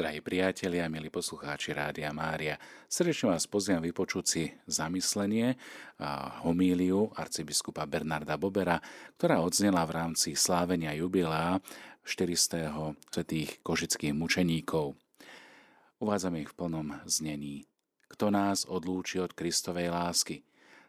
Drahí priatelia, milí poslucháči Rádia Mária, srdečne vás pozývam vypočuť si zamyslenie a homíliu arcibiskupa Bernarda Bobera, ktorá odznela v rámci slávenia jubilá 400. svetých košických mučeníkov. Uvádzame ich v plnom znení. Kto nás odlúči od Kristovej lásky?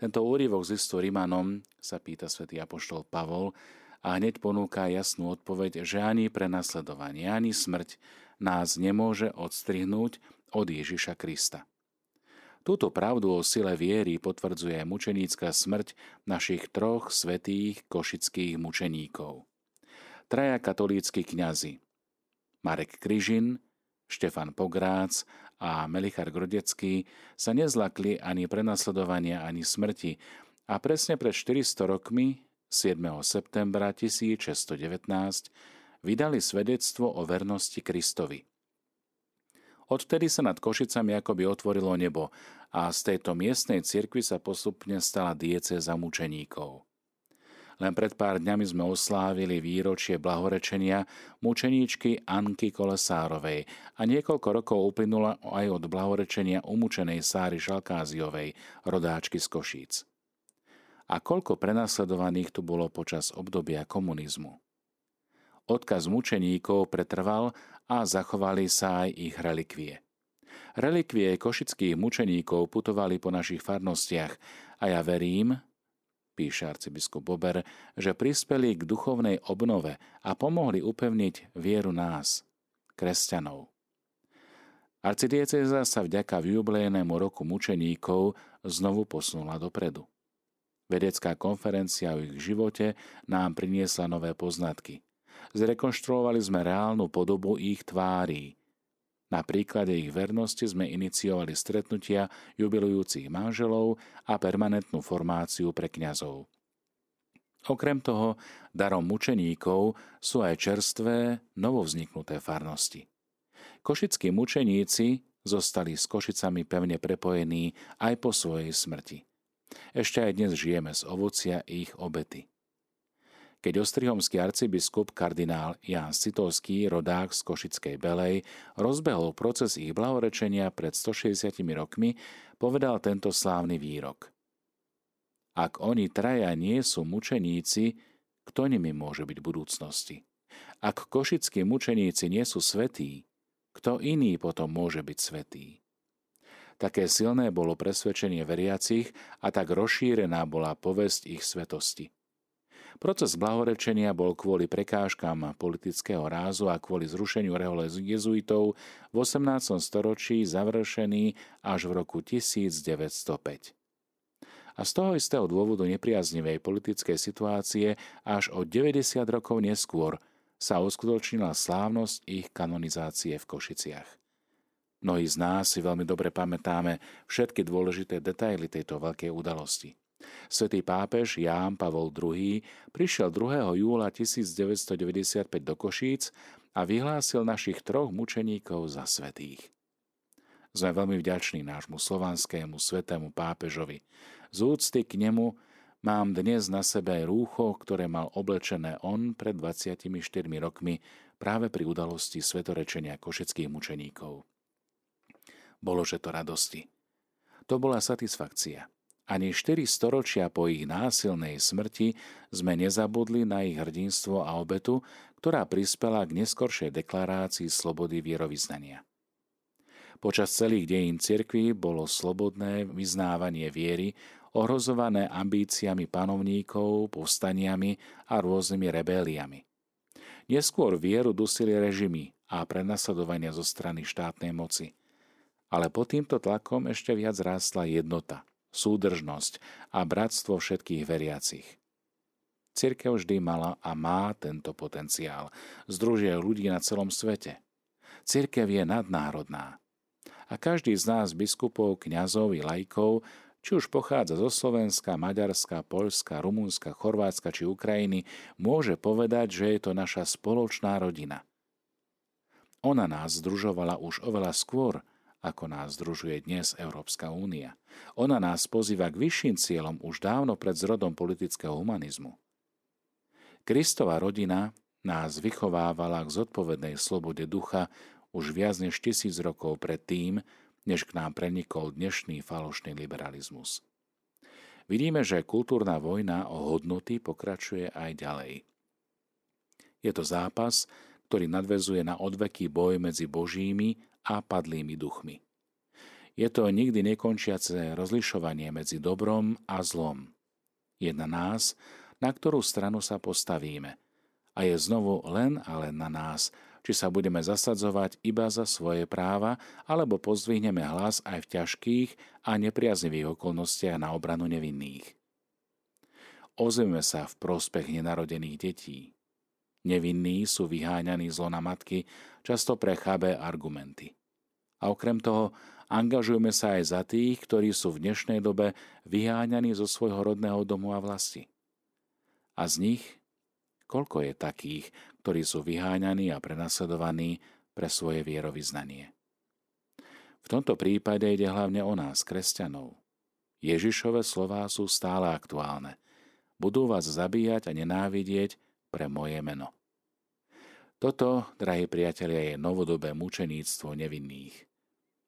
Tento úryvok z listu Rimanom sa pýta svätý apoštol Pavol a hneď ponúka jasnú odpoveď, že ani prenasledovanie, ani smrť nás nemôže odstrihnúť od Ježiša Krista. Túto pravdu o sile viery potvrdzuje mučenícka smrť našich troch svetých košických mučeníkov. Traja katolícky kňazi Marek Kryžin, Štefan Pográc a Melichar Grodecký sa nezlakli ani prenasledovania, ani smrti a presne pred 400 rokmi 7. septembra 1619 vydali svedectvo o vernosti Kristovi. Odtedy sa nad Košicami akoby otvorilo nebo a z tejto miestnej cirkvi sa postupne stala diece za mučeníkov. Len pred pár dňami sme oslávili výročie blahorečenia mučeníčky Anky Kolesárovej a niekoľko rokov uplynulo aj od blahorečenia umúčenej Sáry Žalkáziovej, rodáčky z Košíc. A koľko prenasledovaných tu bolo počas obdobia komunizmu. Odkaz mučeníkov pretrval a zachovali sa aj ich relikvie. Relikvie košických mučeníkov putovali po našich farnostiach a ja verím, píše arcibiskup Bober, že prispeli k duchovnej obnove a pomohli upevniť vieru nás, kresťanov. Arcidieceza sa vďaka jubilejnému roku mučeníkov znovu posunula dopredu. Vedecká konferencia o ich živote nám priniesla nové poznatky – Zrekonštruovali sme reálnu podobu ich tvári. Na príklade ich vernosti sme iniciovali stretnutia jubilujúcich manželov a permanentnú formáciu pre kňazov. Okrem toho, darom mučeníkov sú aj čerstvé, novovzniknuté farnosti. Košickí mučeníci zostali s Košicami pevne prepojení aj po svojej smrti. Ešte aj dnes žijeme z ovocia ich obety keď ostrihomský arcibiskup kardinál Ján Citolský, rodák z Košickej Belej, rozbehol proces ich blahorečenia pred 160 rokmi, povedal tento slávny výrok. Ak oni traja nie sú mučeníci, kto nimi môže byť v budúcnosti? Ak košickí mučeníci nie sú svetí, kto iný potom môže byť svetý? Také silné bolo presvedčenie veriacich a tak rozšírená bola povesť ich svetosti. Proces blahorečenia bol kvôli prekážkam politického rázu a kvôli zrušeniu rehole jezuitov v 18. storočí završený až v roku 1905. A z toho istého dôvodu nepriaznivej politickej situácie až o 90 rokov neskôr sa uskutočnila slávnosť ich kanonizácie v Košiciach. Mnohí z nás si veľmi dobre pamätáme všetky dôležité detaily tejto veľkej udalosti. Svetý pápež Ján Pavol II prišiel 2. júla 1995 do Košíc a vyhlásil našich troch mučeníkov za svetých. Sme veľmi vďační nášmu slovanskému svetému pápežovi. Z úcty k nemu mám dnes na sebe rúcho, ktoré mal oblečené on pred 24 rokmi práve pri udalosti svetorečenia košeckých mučeníkov. Bolo, že to radosti. To bola satisfakcia. Ani štyri storočia po ich násilnej smrti sme nezabudli na ich hrdinstvo a obetu, ktorá prispela k neskoršej deklarácii slobody vierovýznania. Počas celých dejín cirkvy bolo slobodné vyznávanie viery ohrozované ambíciami panovníkov, povstaniami a rôznymi rebéliami. Neskôr vieru dusili režimy a prenasledovania zo strany štátnej moci. Ale pod týmto tlakom ešte viac rástla jednota – súdržnosť a bratstvo všetkých veriacich. Cirkev vždy mala a má tento potenciál. Združuje ľudí na celom svete. Cirkev je nadnárodná. A každý z nás, biskupov, kňazov i lajkov, či už pochádza zo Slovenska, Maďarska, Poľska, Rumunska, Chorvátska či Ukrajiny, môže povedať, že je to naša spoločná rodina. Ona nás združovala už oveľa skôr, ako nás združuje dnes Európska únia. Ona nás pozýva k vyšším cieľom už dávno pred zrodom politického humanizmu. Kristova rodina nás vychovávala k zodpovednej slobode ducha už viac než tisíc rokov pred tým, než k nám prenikol dnešný falošný liberalizmus. Vidíme, že kultúrna vojna o hodnoty pokračuje aj ďalej. Je to zápas, ktorý nadvezuje na odveký boj medzi božími a padlými duchmi. Je to nikdy nekončiace rozlišovanie medzi dobrom a zlom. Je na nás, na ktorú stranu sa postavíme. A je znovu len a len na nás, či sa budeme zasadzovať iba za svoje práva, alebo pozdvihneme hlas aj v ťažkých a nepriaznivých okolnostiach na obranu nevinných. Ozveme sa v prospech nenarodených detí. Nevinní sú vyháňaní zlo na matky, často pre chabé argumenty. A okrem toho, angažujme sa aj za tých, ktorí sú v dnešnej dobe vyháňaní zo svojho rodného domu a vlasti. A z nich, koľko je takých, ktorí sú vyháňaní a prenasledovaní pre svoje vierovýznanie. V tomto prípade ide hlavne o nás, kresťanov. Ježišove slová sú stále aktuálne. Budú vás zabíjať a nenávidieť pre moje meno. Toto, drahí priatelia, je novodobé mučeníctvo nevinných.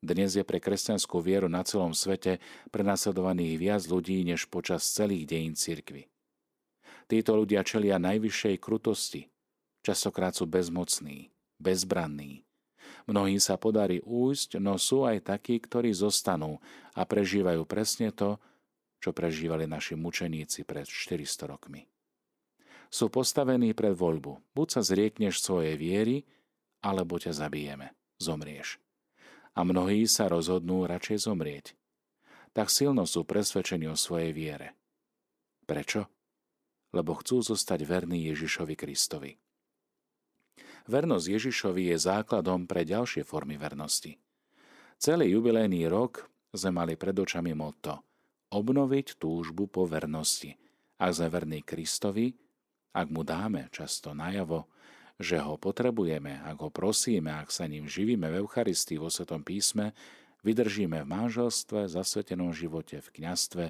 Dnes je pre kresťanskú vieru na celom svete prenasledovaných viac ľudí než počas celých dejín cirkvy. Títo ľudia čelia najvyššej krutosti, Častokrát sú bezmocní, bezbranní. Mnohým sa podarí újsť, no sú aj takí, ktorí zostanú a prežívajú presne to, čo prežívali naši mučeníci pred 400 rokmi. Sú postavení pred voľbu. Buď sa zriekneš svojej viery, alebo ťa zabijeme. Zomrieš. A mnohí sa rozhodnú radšej zomrieť. Tak silno sú presvedčení o svojej viere. Prečo? Lebo chcú zostať verní Ježišovi Kristovi. Vernosť Ježišovi je základom pre ďalšie formy vernosti. Celý jubilejný rok sme mali pred očami motto obnoviť túžbu po vernosti. Ak sme verní Kristovi, ak mu dáme často najavo, že ho potrebujeme, ak ho prosíme, ak sa ním živíme v Eucharistii vo Svetom písme, vydržíme v manželstve, zasvetenom živote, v kňastve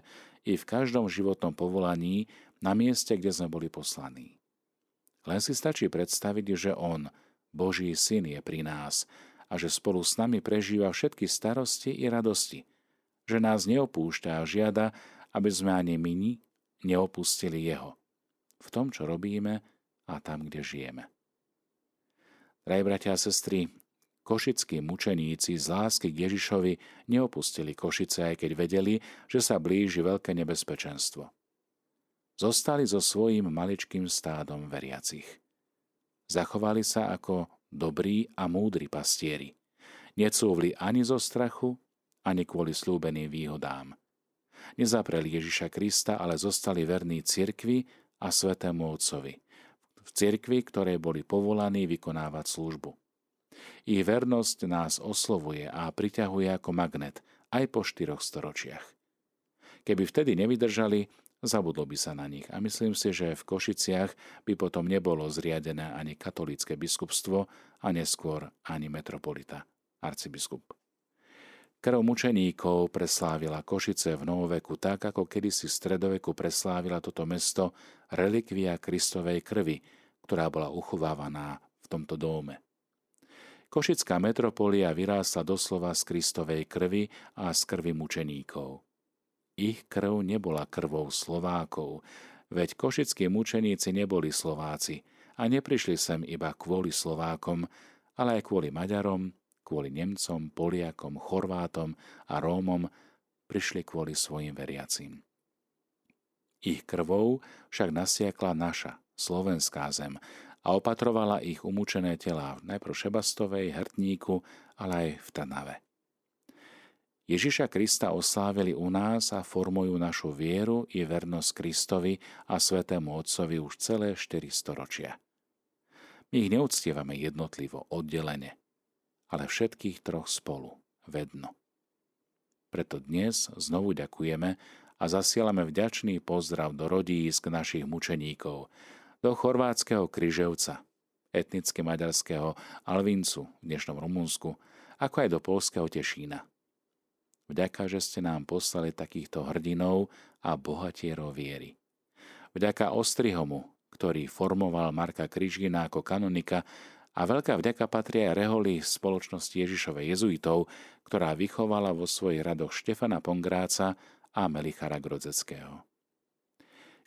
i v každom životnom povolaní na mieste, kde sme boli poslaní. Len si stačí predstaviť, že On, Boží syn, je pri nás a že spolu s nami prežíva všetky starosti i radosti, že nás neopúšťa a žiada, aby sme ani my neopustili Jeho. V tom, čo robíme a tam, kde žijeme. Drahí bratia a sestry, košickí mučeníci z lásky k Ježišovi neopustili Košice, aj keď vedeli, že sa blíži veľké nebezpečenstvo zostali so svojím maličkým stádom veriacich. Zachovali sa ako dobrí a múdri pastieri. Necúvli ani zo strachu, ani kvôli slúbeným výhodám. Nezapreli Ježiša Krista, ale zostali verní cirkvi a svetému Otcovi. V cirkvi, ktoré boli povolaní vykonávať službu. Ich vernosť nás oslovuje a priťahuje ako magnet aj po štyroch storočiach. Keby vtedy nevydržali, zabudlo by sa na nich. A myslím si, že v Košiciach by potom nebolo zriadené ani katolické biskupstvo a neskôr ani metropolita, arcibiskup. Krv mučeníkov preslávila Košice v novoveku tak, ako kedysi v stredoveku preslávila toto mesto relikvia Kristovej krvi, ktorá bola uchovávaná v tomto dóme. Košická metropolia vyrástla doslova z Kristovej krvi a z krvi mučeníkov. Ich krv nebola krvou Slovákov, veď košickí mučeníci neboli Slováci a neprišli sem iba kvôli Slovákom, ale aj kvôli Maďarom, kvôli Nemcom, Poliakom, Chorvátom a Rómom, prišli kvôli svojim veriacim. Ich krvou však nasiekla naša, slovenská zem a opatrovala ich umúčené telá najprv Šebastovej, Hrtníku, ale aj v Trnave. Ježiša Krista oslávili u nás a formujú našu vieru i vernosť Kristovi a Svetému Otcovi už celé 4 storočia. My ich neúctievame jednotlivo, oddelene, ale všetkých troch spolu, vedno. Preto dnes znovu ďakujeme a zasielame vďačný pozdrav do rodísk našich mučeníkov, do chorvátskeho Kryževca, etnicky maďarského Alvincu v dnešnom Rumunsku, ako aj do polského Tešína. Vďaka, že ste nám poslali takýchto hrdinov a bohatierov viery. Vďaka Ostrihomu, ktorý formoval Marka Kryžgina ako kanonika A veľká vďaka patrí aj reholi spoločnosti Ježišovej jezuitov, ktorá vychovala vo svojich radoch Štefana Pongráca a Melichara Grodzeckého.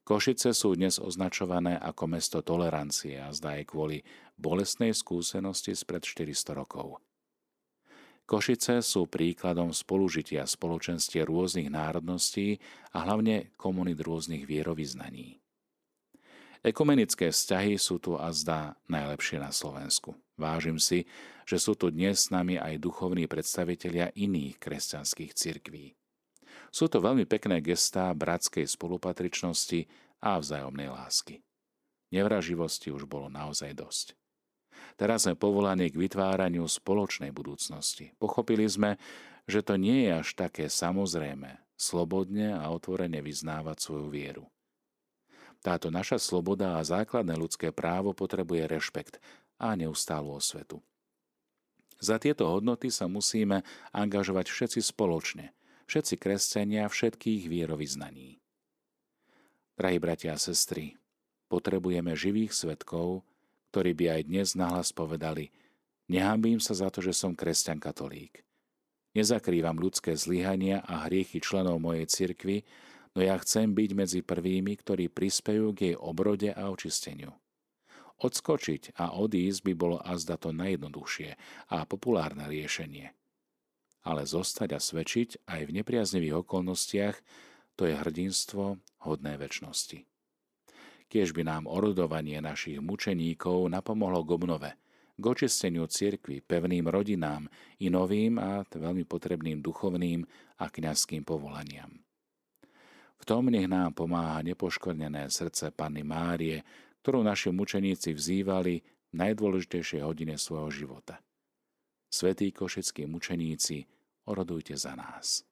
Košice sú dnes označované ako mesto tolerancie a zdá aj kvôli bolestnej skúsenosti spred 400 rokov. Košice sú príkladom spolužitia spoločenstie rôznych národností a hlavne komunit rôznych vierovýznaní. Ekumenické vzťahy sú tu a zdá najlepšie na Slovensku. Vážim si, že sú tu dnes s nami aj duchovní predstavitelia iných kresťanských cirkví. Sú to veľmi pekné gestá bratskej spolupatričnosti a vzájomnej lásky. Nevraživosti už bolo naozaj dosť. Teraz sme povolaní k vytváraniu spoločnej budúcnosti. Pochopili sme, že to nie je až také samozrejme, slobodne a otvorene vyznávať svoju vieru. Táto naša sloboda a základné ľudské právo potrebuje rešpekt a neustálu osvetu. Za tieto hodnoty sa musíme angažovať všetci spoločne – všetci kresťania všetkých vierovýznaní. Drahí bratia a sestry, potrebujeme živých svetkov, ktorí by aj dnes nahlas povedali Nehambím sa za to, že som kresťan katolík. Nezakrývam ľudské zlyhania a hriechy členov mojej cirkvy, no ja chcem byť medzi prvými, ktorí prispejú k jej obrode a očisteniu. Odskočiť a odísť by bolo azda to najjednoduchšie a populárne riešenie – ale zostať a svedčiť aj v nepriaznivých okolnostiach, to je hrdinstvo hodné väčšnosti. Kiež by nám orodovanie našich mučeníkov napomohlo k obnove, k očisteniu cirkvy, pevným rodinám i novým a veľmi potrebným duchovným a kňazským povolaniam. V tom nech nám pomáha nepoškornené srdce Panny Márie, ktorú naši mučeníci vzývali v najdôležitejšej hodine svojho života. Svetí košickí mučeníci, orodujte za nás.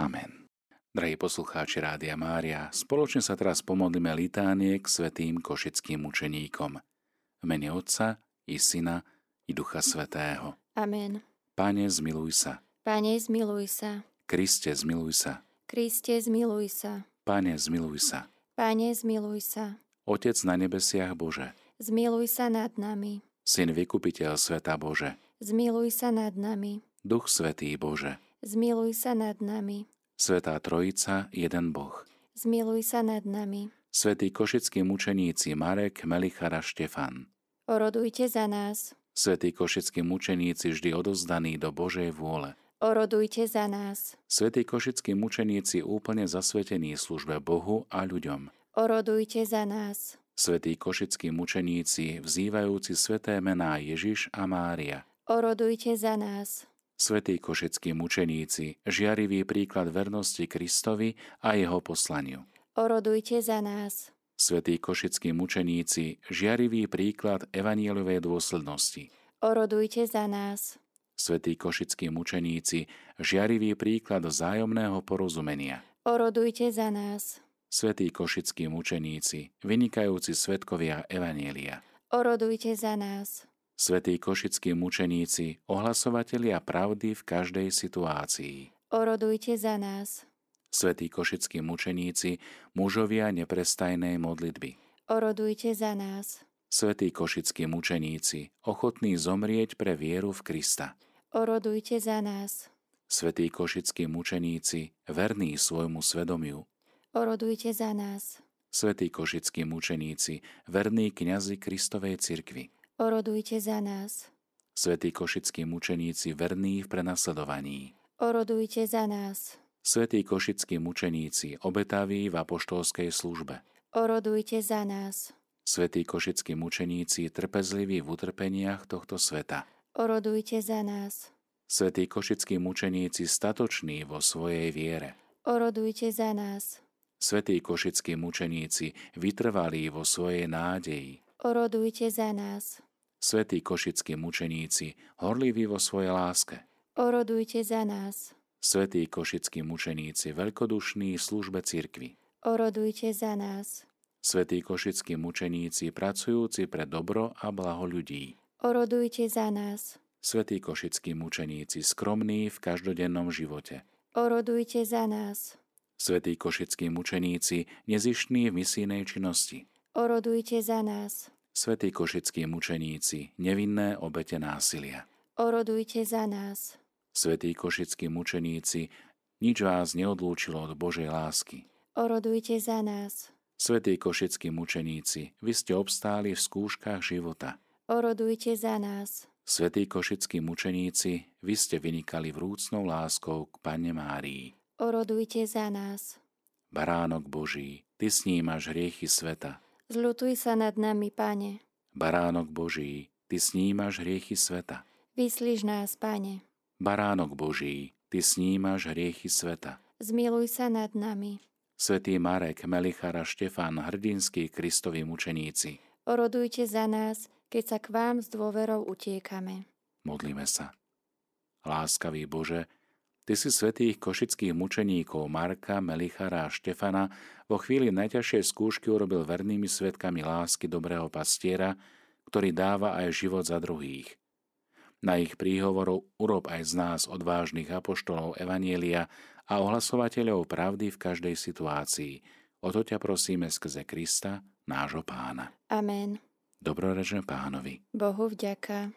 Amen. Drahí poslucháči Rádia Mária, spoločne sa teraz pomodlíme litánie k svetým košickým učeníkom. V mene Otca i Syna i Ducha Svetého. Amen. Pane, zmiluj sa. Pane, zmiluj sa. Kriste, zmiluj sa. Kriste, zmiluj sa. Pane, zmiluj sa. Pane, zmiluj sa. Otec na nebesiach Bože. Zmiluj sa nad nami. Syn vykupiteľ sveta Bože. Zmiluj sa nad nami. Duch Svetý Bože, zmiluj sa nad nami. Svetá Trojica, jeden Boh, zmiluj sa nad nami. Svetí košickí mučeníci Marek, Melichara, Štefan, orodujte za nás. Svetí košickí mučeníci vždy odozdaní do Božej vôle, orodujte za nás. Svetí košickí mučeníci úplne zasvetení službe Bohu a ľuďom, orodujte za nás. Svetí košickí mučeníci, vzývajúci sveté mená Ježiš a Mária, orodujte za nás. Svetí košickí mučeníci, žiarivý príklad vernosti Kristovi a jeho poslaniu. Orodujte za nás. Svetí košickí mučeníci, žiarivý príklad evanielovej dôslednosti. Orodujte za nás. Svetí košickí mučeníci, žiarivý príklad vzájomného porozumenia. Orodujte za nás. Svetí košickí mučeníci, vynikajúci svetkovia Evanielia. Orodujte za nás svetí košickí mučeníci, ohlasovatelia pravdy v každej situácii. Orodujte za nás. Svetí košickí mučeníci, mužovia neprestajnej modlitby. Orodujte za nás. Svetí košickí mučeníci, ochotní zomrieť pre vieru v Krista. Orodujte za nás. Svetí košickí mučeníci, verní svojmu svedomiu. Orodujte za nás. Svetí košickí mučeníci, verní kňazi Kristovej cirkvi Orodujte za nás. Svetí košickí mučeníci verní v prenasledovaní. Orodujte za nás. Svetí košickí mučeníci obetaví v apoštolskej službe. Orodujte za nás. Svetí košickí mučeníci trpezliví v utrpeniach tohto sveta. Orodujte za nás. Svetí košickí mučeníci statoční vo svojej viere. Orodujte za nás. Svetí košickí mučeníci vytrvalí vo svojej nádeji orodujte za nás. Svetí košickí mučeníci, horliví vo svojej láske. Orodujte za nás. Svetí košickí mučeníci, veľkodušní službe cirkvi. Orodujte za nás. Svetí košickí mučeníci, pracujúci pre dobro a blaho ľudí. Orodujte za nás. Svetí košickí mučeníci, skromní v každodennom živote. Orodujte za nás. Svetí košickí mučeníci, nezištní v misijnej činnosti orodujte za nás. Svetí košickí mučeníci, nevinné obete násilia. Orodujte za nás. Svetí košickí mučeníci, nič vás neodlúčilo od Božej lásky. Orodujte za nás. Svetí košickí mučeníci, vy ste obstáli v skúškach života. Orodujte za nás. Svetí košickí mučeníci, vy ste vynikali vrúcnou láskou k Panne Márii. Orodujte za nás. Baránok Boží, Ty snímaš hriechy sveta. Zľutuj sa nad nami, Pane. Baránok Boží, Ty snímaš hriechy sveta. Vyslíš nás, Pane. Baránok Boží, Ty snímaš hriechy sveta. Zmiluj sa nad nami. Svetý Marek, Melichara, Štefan, hrdinskí Kristovi mučeníci. Orodujte za nás, keď sa k vám s dôverou utiekame. Modlíme sa. Láskavý Bože, Ty si svetých košických mučeníkov Marka, Melichara a Štefana vo chvíli najťažšej skúšky urobil vernými svetkami lásky dobrého pastiera, ktorý dáva aj život za druhých. Na ich príhovorov urob aj z nás odvážnych apoštolov Evanielia a ohlasovateľov pravdy v každej situácii. O to ťa prosíme skrze Krista, nášho pána. Amen. Dobrorečme pánovi. Bohu vďaka.